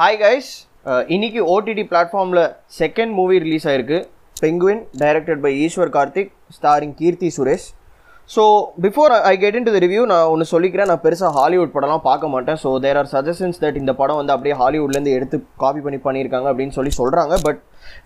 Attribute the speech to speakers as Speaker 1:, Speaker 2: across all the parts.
Speaker 1: Hi guys uh, இன்னைக்கு OTT பிளாட்ஃபார்மில் second movie release ஆயிருக்கு. Penguin directed by Eshwar Karthik starring Keerthy Suresh so before I get into the review நான் ஒன்று சொல்லிக்கிறேன். நான் பெருசாக ஹாலிவுட் படம்லாம் பார்க்க மாட்டேன். So there are suggestions that இந்த படம் வந்து அப்படியே ஹாலிவுட்லேருந்து எடுத்து காப்பி பண்ணி பண்ணியிருக்காங்க அப்படின்னு சொல்லி சொல்கிறாங்க பட்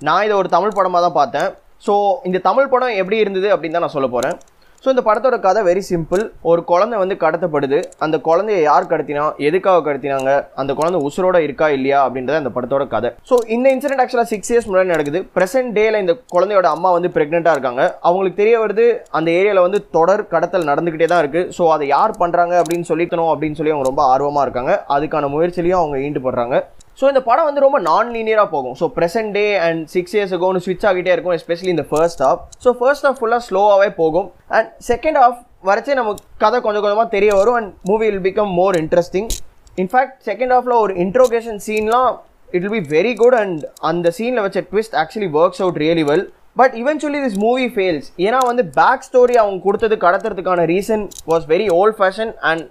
Speaker 1: நான் இதை ஒரு தமிழ் படமாக தான் பார்த்தேன். ஸோ இந்த தமிழ் படம் எப்படி இருந்தது அப்படின்னு தான் நான் சொல்ல போகிறேன் ஸோ இந்த படத்தோட கதை வெரி சிம்பிள் ஒரு குழந்தை வந்து கடத்தப்படுது. அந்த குழந்தைய யார் கடத்தினா எதுக்காக கடத்தினாங்க அந்த குழந்தை உசுரோட இருக்கா இல்லையா அப்படின்றத அந்த படத்தோட கதை. ஸோ இந்த இன்சிடென்ட் ஆக்சுவலாக சிக்ஸ் இயர்ஸ் முன்னாடி நடக்குது. ப்ரெசென்ட் டேல இந்த குழந்தையோட அம்மா வந்து ப்ரெக்னெண்ட்டாக இருக்காங்க. அவங்களுக்கு தெரிய வருது அந்த ஏரியாவில் வந்து தொடர் கடத்தல் நடந்துக்கிட்டே தான் இருக்குது ஸோ அதை யார் பண்ணுறாங்க அப்படின்னு சொல்லிக்கணும் அப்படின்னு சொல்லி அவங்க ரொம்ப ஆர்வமாக இருக்காங்க. அதுக்கான முயற்சிலையும் அவங்க ஈடுபடுறாங்க. ஸோ இந்த படம் வந்து ரொம்ப நான் லீனியராக போகும். So present day and six years அகோன்னு ஸ்விட்ச் ஆகிட்டே இருக்கும் எஸ்பெஷலி இந்த first half so first half ஃபுல்லாக ஸ்லோவாகவே போகும். அண்ட் செகண்ட் ஹாஃப் வரைச்சே நமக்கு கதை கொஞ்சம் கொஞ்சமாக தெரிய வரும் and movie will become more interesting in fact second ஹாஃபில் ஒரு இன்ட்ரோகேஷன் சீன்லாம் it will be very good and அந்த சீனில் வச்ச twist actually works out really well but eventually this movie fails ஏன்னா வந்து பேக் ஸ்டோரி அவங்க கொடுத்தது கடத்துறதுக்கான reason was very old fashion and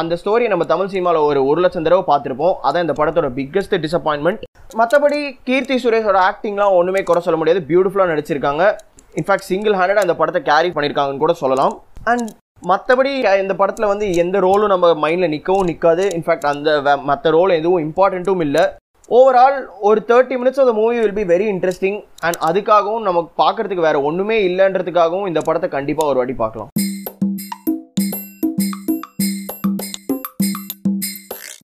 Speaker 1: அந்த ஸ்டோரியை நம்ம தமிழ் சினிமாவில் ஒரு ஒரு லட்சம் தடவை பார்த்துருப்போம். அதான் இந்த படத்தோட பிக்கஸ்ட் டிசப்பாயின்மெண்ட் மற்றபடி கீர்த்தி சுரேஷோட ஆக்டிங்லாம் ஒன்றுமே குறை சொல்ல முடியாது. பியூட்டிஃபுல்லாக நடிச்சிருக்காங்க. இன்ஃபேக்ட் சிங்கிள் ஹேண்டட் அந்த படத்தை கேரி பண்ணியிருக்காங்கன்னு கூட சொல்லலாம். அண்ட் மற்றபடி இந்த படத்தில் வந்து எந்த ரோலும் நம்ம மைண்டில் நிற்கவும் நிற்காது இன்ஃபேக்ட் அந்த மற்ற ரோல் எதுவும் இம்பார்ட்டண்ட்டும் இல்லை. ஓவரால் ஒரு தேர்ட்டி மினிட்ஸ் அந்த movie will be very interesting and அதுக்காகவும் நமக்கு பார்க்கறதுக்கு வேறு ஒன்றுமே இல்லைன்றதுக்காகவும் இந்த படத்தை கண்டிப்பாக ஒரு வாட்டி பார்க்கலாம்.